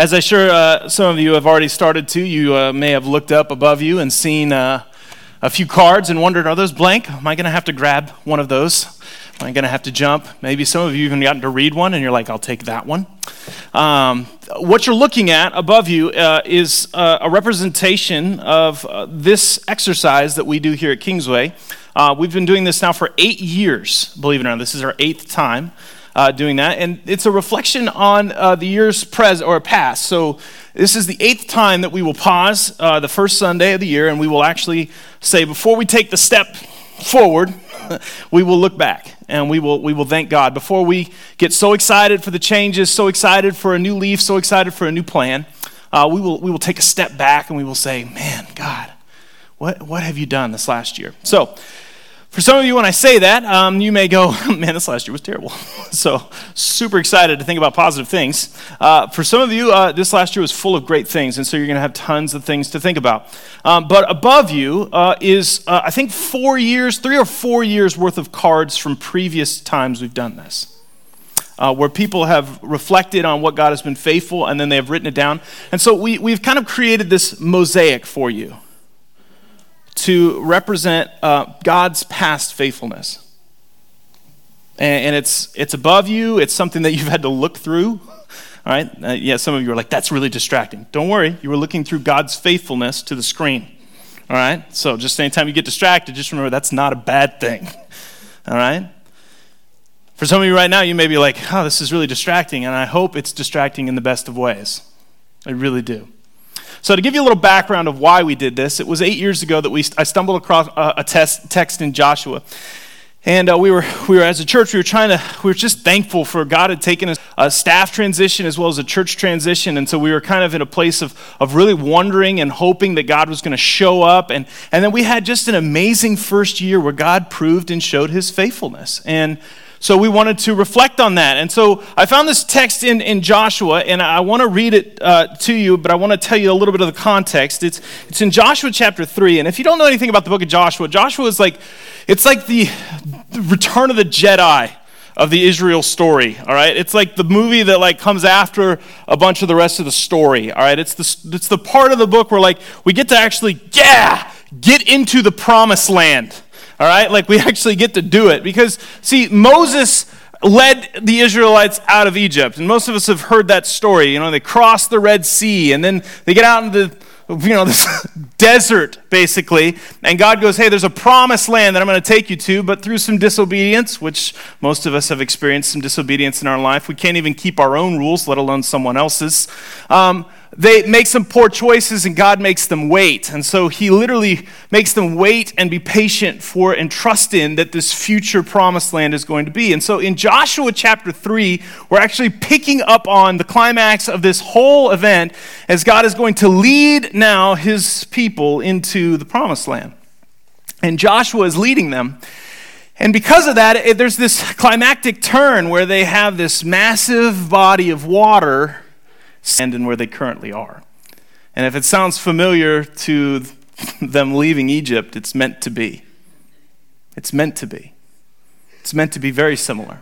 As I sure uh, some of you have already started to, you uh, may have looked up above you and seen uh, a few cards and wondered, are those blank? Am I going to have to grab one of those? Am I going to have to jump? Maybe some of you even gotten to read one and you're like, I'll take that one. Um, what you're looking at above you uh, is uh, a representation of uh, this exercise that we do here at Kingsway. we've been doing this now for eight years, believe it or not. This is our eighth time uh, doing that. And it's a reflection on uh, the years pres- or past. So this is the eighth time that we will pause uh, the first Sunday of the year, and we will actually say, before we take the step forward, we will look back and we will, we will thank God. Before we get so excited for the changes, so excited for a new leaf, so excited for a new plan, uh, we, will, we will take a step back and we will say, man, God, what, what have you done this last year? So, for some of you, when I say that, um, you may go, man, this last year was terrible. so, super excited to think about positive things. Uh, for some of you, uh, this last year was full of great things, and so you're going to have tons of things to think about. Um, but above you uh, is, uh, I think, four years, three or four years worth of cards from previous times we've done this. Uh, where people have reflected on what God has been faithful and then they have written it down. And so we, we've kind of created this mosaic for you to represent uh, God's past faithfulness. And, and, it's, it's above you, it's something that you've had to look through. All right? Uh, yeah, some of you are like, that's really distracting. Don't worry, you were looking through God's faithfulness to the screen. All right? So just anytime you get distracted, just remember that's not a bad thing. All right? For some of you right now, you may be like, oh, this is really distracting, and I hope it's distracting in the best of ways. I really do. So, to give you a little background of why we did this, it was eight years ago that we, I stumbled across a, a test, text in Joshua. And uh, we, were, we were, as a church, we were trying to, we were just thankful for God had taken a, a staff transition as well as a church transition. And so we were kind of in a place of, of really wondering and hoping that God was going to show up. And, and then we had just an amazing first year where God proved and showed his faithfulness. And so we wanted to reflect on that. And so I found this text in, in Joshua, and I want to read it uh, to you, but I want to tell you a little bit of the context. It's, it's in Joshua chapter 3. And if you don't know anything about the book of Joshua, Joshua is like, it's like the, the return of the Jedi of the Israel story, all right? It's like the movie that like comes after a bunch of the rest of the story, all right? It's the, it's the part of the book where like we get to actually, yeah, get into the promised land all right? Like we actually get to do it. Because, see, Moses led the Israelites out of Egypt. And most of us have heard that story. You know, they cross the Red Sea and then they get out into you know, this desert, basically. And God goes, Hey, there's a promised land that I'm going to take you to, but through some disobedience, which most of us have experienced some disobedience in our life, we can't even keep our own rules, let alone someone else's. Um, they make some poor choices and God makes them wait. And so he literally makes them wait and be patient for and trust in that this future promised land is going to be. And so in Joshua chapter 3, we're actually picking up on the climax of this whole event as God is going to lead now his people into the promised land. And Joshua is leading them. And because of that, there's this climactic turn where they have this massive body of water stand in where they currently are. And if it sounds familiar to them leaving Egypt, it's meant to be. It's meant to be. It's meant to be very similar.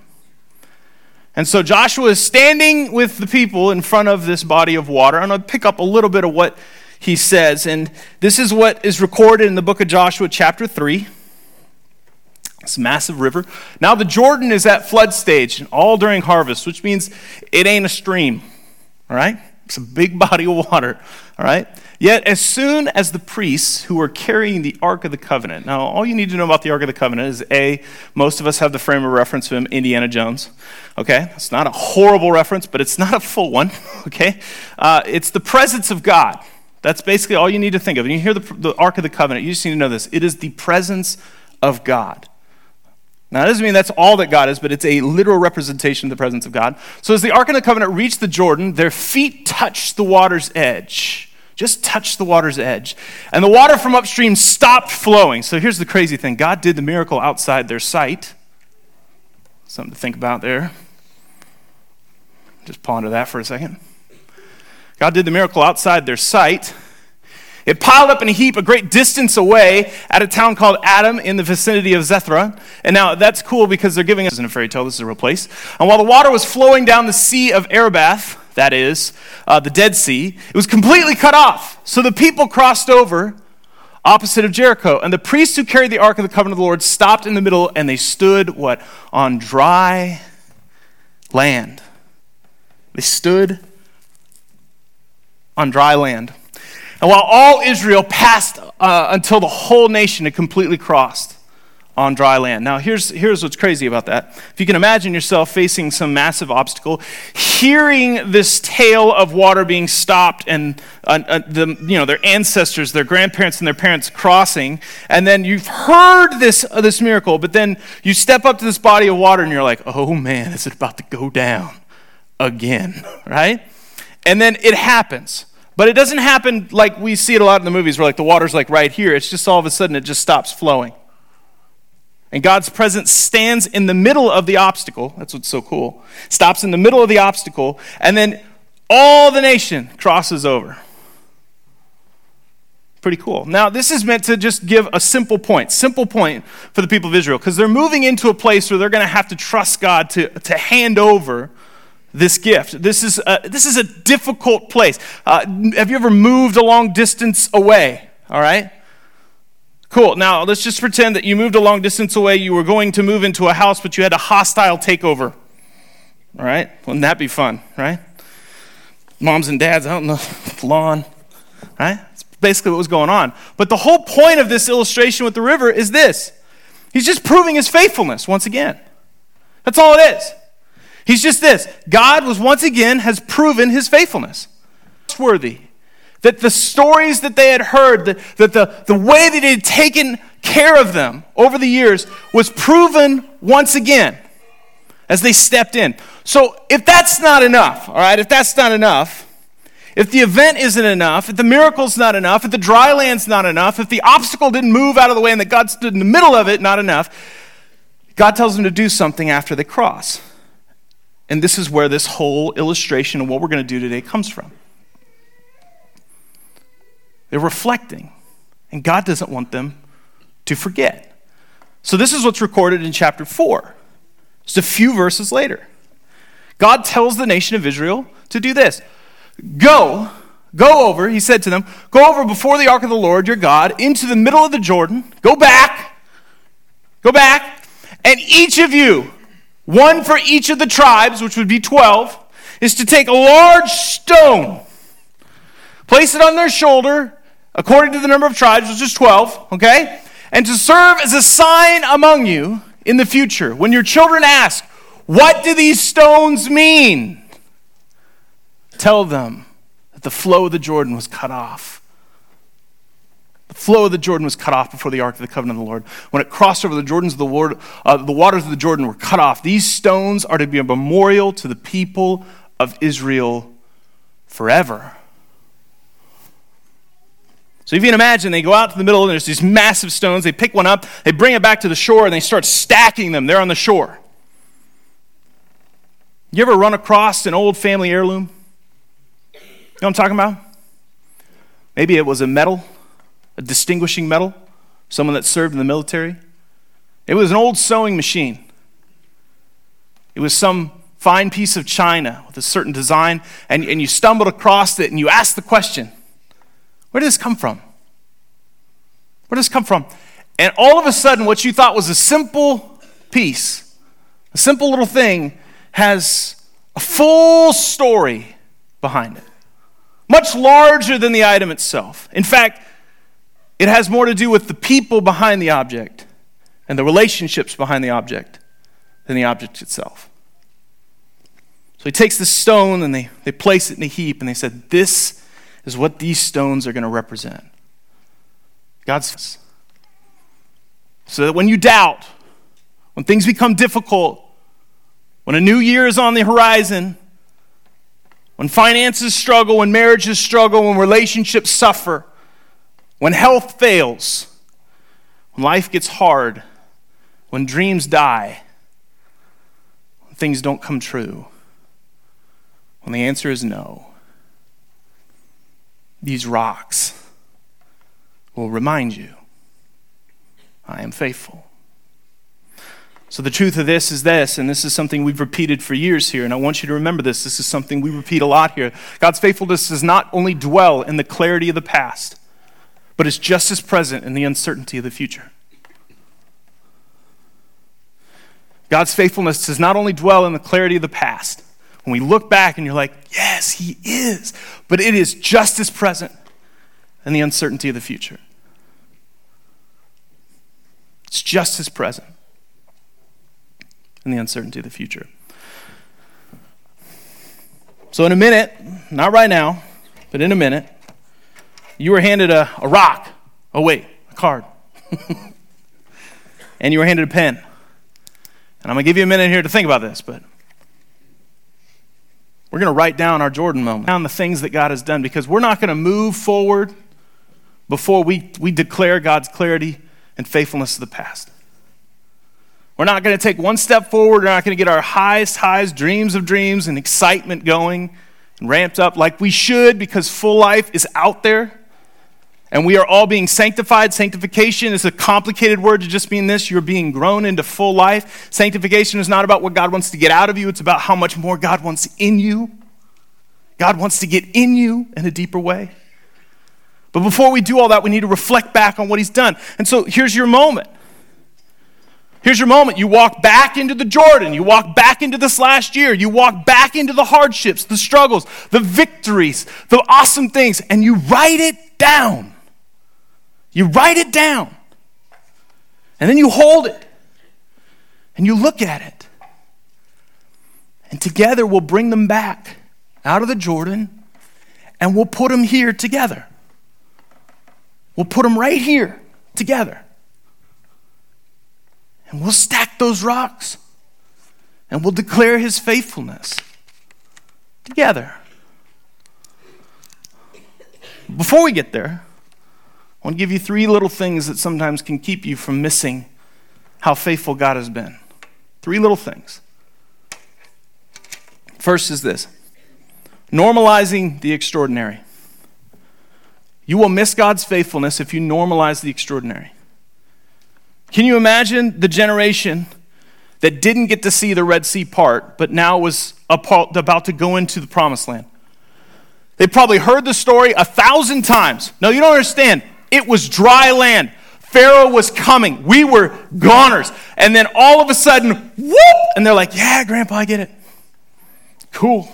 And so Joshua is standing with the people in front of this body of water. I'm going to pick up a little bit of what he says. And this is what is recorded in the book of Joshua, chapter 3. It's a massive river. Now the Jordan is at flood stage, all during harvest, which means it ain't a stream. All right? It's a big body of water. All right? Yet, as soon as the priests who were carrying the Ark of the Covenant, now all you need to know about the Ark of the Covenant is A, most of us have the frame of reference of Indiana Jones. Okay? It's not a horrible reference, but it's not a full one. Okay? Uh, it's the presence of God. That's basically all you need to think of. When you hear the, the Ark of the Covenant, you just need to know this it is the presence of God. Now, that doesn't mean that's all that God is, but it's a literal representation of the presence of God. So, as the Ark of the Covenant reached the Jordan, their feet touched the water's edge. Just touched the water's edge. And the water from upstream stopped flowing. So, here's the crazy thing God did the miracle outside their sight. Something to think about there. Just ponder that for a second. God did the miracle outside their sight. It piled up in a heap a great distance away at a town called Adam in the vicinity of Zethra. And now that's cool because they're giving us in a fairy tale, this is a real place. And while the water was flowing down the sea of Arabah, that is, uh, the Dead Sea, it was completely cut off. So the people crossed over opposite of Jericho. And the priests who carried the Ark of the Covenant of the Lord stopped in the middle and they stood, what? On dry land. They stood on dry land. And while all Israel passed uh, until the whole nation had completely crossed on dry land. Now, here's, here's what's crazy about that. If you can imagine yourself facing some massive obstacle, hearing this tale of water being stopped and uh, uh, the, you know, their ancestors, their grandparents, and their parents crossing, and then you've heard this, uh, this miracle, but then you step up to this body of water and you're like, oh man, is it about to go down again, right? And then it happens. But it doesn't happen like we see it a lot in the movies where like the water's like right here. It's just all of a sudden it just stops flowing. And God's presence stands in the middle of the obstacle. That's what's so cool. Stops in the middle of the obstacle, and then all the nation crosses over. Pretty cool. Now, this is meant to just give a simple point, simple point for the people of Israel, because they're moving into a place where they're going to have to trust God to, to hand over this gift. This is a, this is a difficult place. Uh, have you ever moved a long distance away? All right? Cool. Now, let's just pretend that you moved a long distance away. You were going to move into a house, but you had a hostile takeover. All right? Wouldn't that be fun, right? Moms and dads out on the lawn, right? That's basically what was going on. But the whole point of this illustration with the river is this He's just proving his faithfulness once again. That's all it is. He's just this God was once again has proven his faithfulness. Trustworthy that the stories that they had heard, that, that the, the way that he had taken care of them over the years was proven once again as they stepped in. So if that's not enough, all right, if that's not enough, if the event isn't enough, if the miracle's not enough, if the dry land's not enough, if the obstacle didn't move out of the way and that God stood in the middle of it, not enough, God tells them to do something after they cross. And this is where this whole illustration of what we're going to do today comes from. They're reflecting, and God doesn't want them to forget. So, this is what's recorded in chapter 4, just a few verses later. God tells the nation of Israel to do this Go, go over, he said to them, go over before the ark of the Lord your God into the middle of the Jordan, go back, go back, and each of you, one for each of the tribes, which would be 12, is to take a large stone, place it on their shoulder, according to the number of tribes, which is 12, okay? And to serve as a sign among you in the future. When your children ask, What do these stones mean? Tell them that the flow of the Jordan was cut off. Flow of the Jordan was cut off before the Ark of the Covenant of the Lord. When it crossed over the Jordans, the, Lord, uh, the waters of the Jordan were cut off. These stones are to be a memorial to the people of Israel forever. So if you can imagine, they go out to the middle and there's these massive stones. They pick one up, they bring it back to the shore, and they start stacking them there on the shore. You ever run across an old family heirloom? You know what I'm talking about? Maybe it was a medal, a distinguishing medal, someone that served in the military. It was an old sewing machine. It was some fine piece of china with a certain design, and, and you stumbled across it and you asked the question where did this come from? Where did this come from? And all of a sudden, what you thought was a simple piece, a simple little thing, has a full story behind it, much larger than the item itself. In fact, it has more to do with the people behind the object and the relationships behind the object than the object itself. So he takes the stone and they, they place it in a heap and they said, This is what these stones are going to represent. God's. So that when you doubt, when things become difficult, when a new year is on the horizon, when finances struggle, when marriages struggle, when relationships suffer, when health fails, when life gets hard, when dreams die, when things don't come true, when the answer is no these rocks will remind you I am faithful. So, the truth of this is this, and this is something we've repeated for years here, and I want you to remember this. This is something we repeat a lot here. God's faithfulness does not only dwell in the clarity of the past, but is just as present in the uncertainty of the future. God's faithfulness does not only dwell in the clarity of the past. When we look back and you're like, yes, He is, but it is just as present in the uncertainty of the future. It's just as present in the uncertainty of the future. So, in a minute, not right now, but in a minute, you were handed a, a rock. Oh, wait, a card. and you were handed a pen. And I'm going to give you a minute here to think about this, but we're going to write down our Jordan moment, down the things that God has done, because we're not going to move forward before we, we declare God's clarity and faithfulness to the past. We're not going to take one step forward. We're not going to get our highest highs, dreams of dreams, and excitement going and ramped up like we should because full life is out there. And we are all being sanctified. Sanctification is a complicated word to just mean this. You're being grown into full life. Sanctification is not about what God wants to get out of you, it's about how much more God wants in you. God wants to get in you in a deeper way. But before we do all that, we need to reflect back on what He's done. And so here's your moment. Here's your moment. You walk back into the Jordan. You walk back into this last year. You walk back into the hardships, the struggles, the victories, the awesome things, and you write it down. You write it down. And then you hold it. And you look at it. And together we'll bring them back out of the Jordan and we'll put them here together. We'll put them right here together. And we'll stack those rocks and we'll declare his faithfulness together. Before we get there, want to give you three little things that sometimes can keep you from missing how faithful God has been. Three little things. First is this normalizing the extraordinary. You will miss God's faithfulness if you normalize the extraordinary. Can you imagine the generation that didn't get to see the Red Sea part, but now was about to go into the promised land? They probably heard the story a thousand times. No, you don't understand. It was dry land. Pharaoh was coming. We were goners. And then all of a sudden, whoop! And they're like, yeah, Grandpa, I get it. Cool.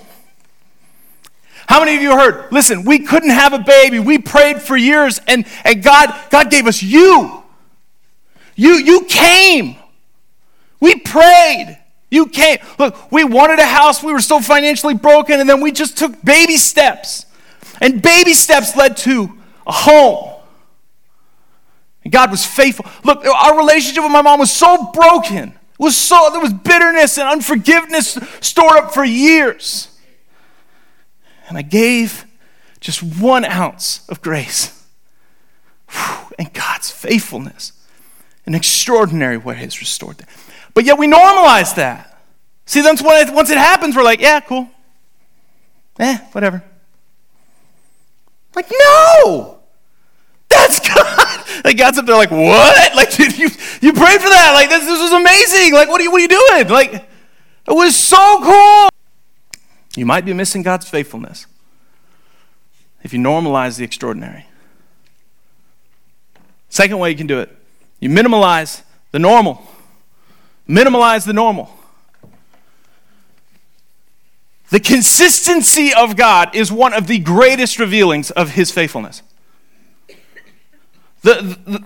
How many of you heard? Listen, we couldn't have a baby. We prayed for years, and, and God, God gave us you. You, you came. We prayed. You came. Look, we wanted a house. We were so financially broken, and then we just took baby steps. And baby steps led to a home. And God was faithful. Look, our relationship with my mom was so broken. It was so there was bitterness and unforgiveness stored up for years. And I gave just one ounce of grace. And God's faithfulness in extraordinary way has restored that. But yet we normalize that. See, then once it happens, we're like, yeah, cool. Eh, whatever. Like, no! That's God. Like God's up there like, what? Like dude, you you prayed for that. Like this, this was amazing. Like what are you what are you doing? Like it was so cool. You might be missing God's faithfulness if you normalize the extraordinary. Second way you can do it. You minimalize the normal. Minimalize the normal. The consistency of God is one of the greatest revealings of his faithfulness. The, the,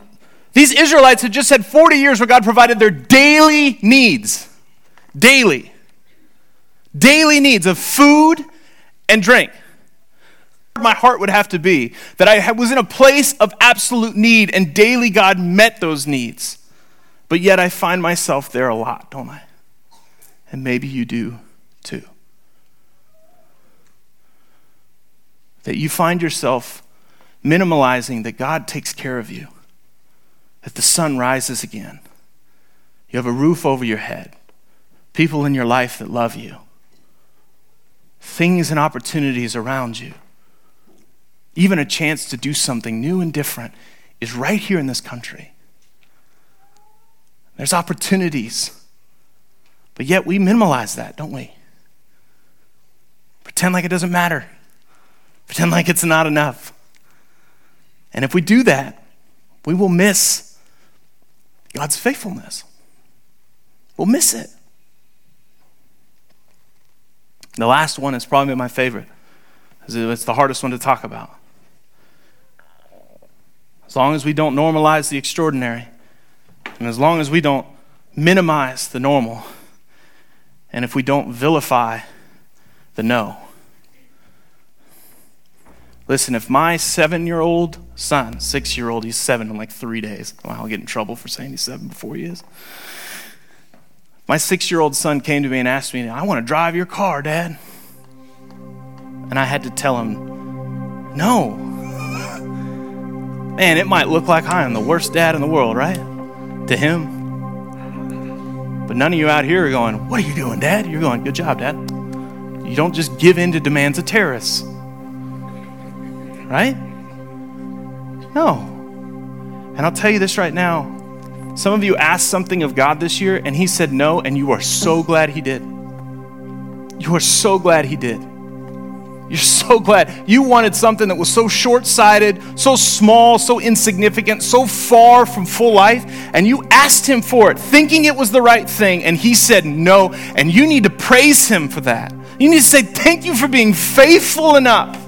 these Israelites had just had 40 years where God provided their daily needs. Daily. Daily needs of food and drink. My heart would have to be that I was in a place of absolute need and daily God met those needs. But yet I find myself there a lot, don't I? And maybe you do too. That you find yourself minimalizing that God takes care of you, that the sun rises again, you have a roof over your head, people in your life that love you, things and opportunities around you, even a chance to do something new and different is right here in this country. There's opportunities But yet we minimalize that, don't we? Pretend like it doesn't matter. Pretend like it's not enough. And if we do that, we will miss God's faithfulness. We'll miss it. The last one is probably my favorite. It's the hardest one to talk about. As long as we don't normalize the extraordinary, and as long as we don't minimize the normal, and if we don't vilify the no. Listen, if my seven year old son, six year old, he's seven in like three days. Wow, I'll get in trouble for saying he's seven before he is. My six year old son came to me and asked me, I want to drive your car, Dad. And I had to tell him, no. Man, it might look like I am the worst dad in the world, right? To him. But none of you out here are going, What are you doing, Dad? You're going, Good job, Dad. You don't just give in to demands of terrorists. Right? No. And I'll tell you this right now. Some of you asked something of God this year and He said no, and you are so glad He did. You are so glad He did. You're so glad. You wanted something that was so short sighted, so small, so insignificant, so far from full life, and you asked Him for it, thinking it was the right thing, and He said no. And you need to praise Him for that. You need to say, Thank you for being faithful enough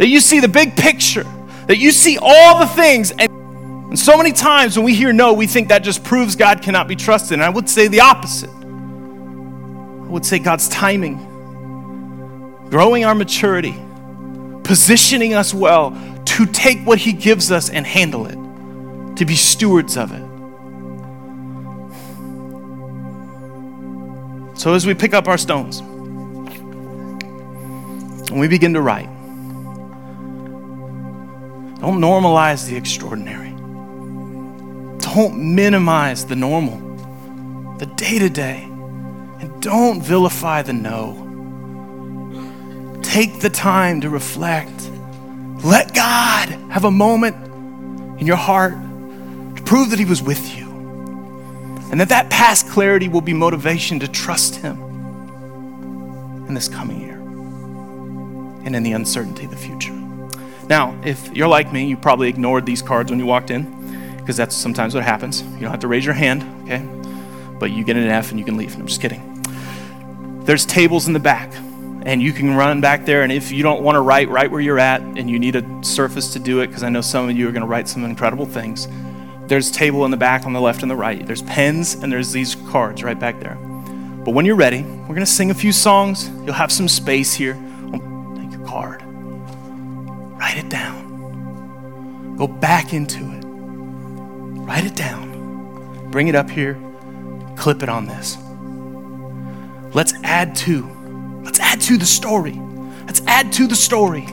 that you see the big picture, that you see all the things. And, and so many times when we hear no, we think that just proves God cannot be trusted. And I would say the opposite. I would say God's timing growing our maturity, positioning us well to take what He gives us and handle it, to be stewards of it. So, as we pick up our stones and we begin to write, don't normalize the extraordinary. Don't minimize the normal, the day to day, and don't vilify the no. Take the time to reflect. Let God have a moment in your heart to prove that He was with you. And that that past clarity will be motivation to trust Him in this coming year and in the uncertainty of the future. Now, if you're like me, you probably ignored these cards when you walked in, because that's sometimes what happens. You don't have to raise your hand, okay? But you get an F and you can leave. I'm just kidding. There's tables in the back and you can run back there. And if you don't want to write right where you're at and you need a surface to do it, because I know some of you are going to write some incredible things, there's table in the back on the left and the right. There's pens and there's these cards right back there. But when you're ready, we're going to sing a few songs. You'll have some space here. Take your card, write it down, go back into it, write it down, bring it up here, clip it on this. Let's add to Let's add to the story. Let's add to the story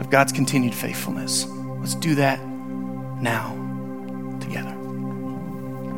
of God's continued faithfulness. Let's do that now.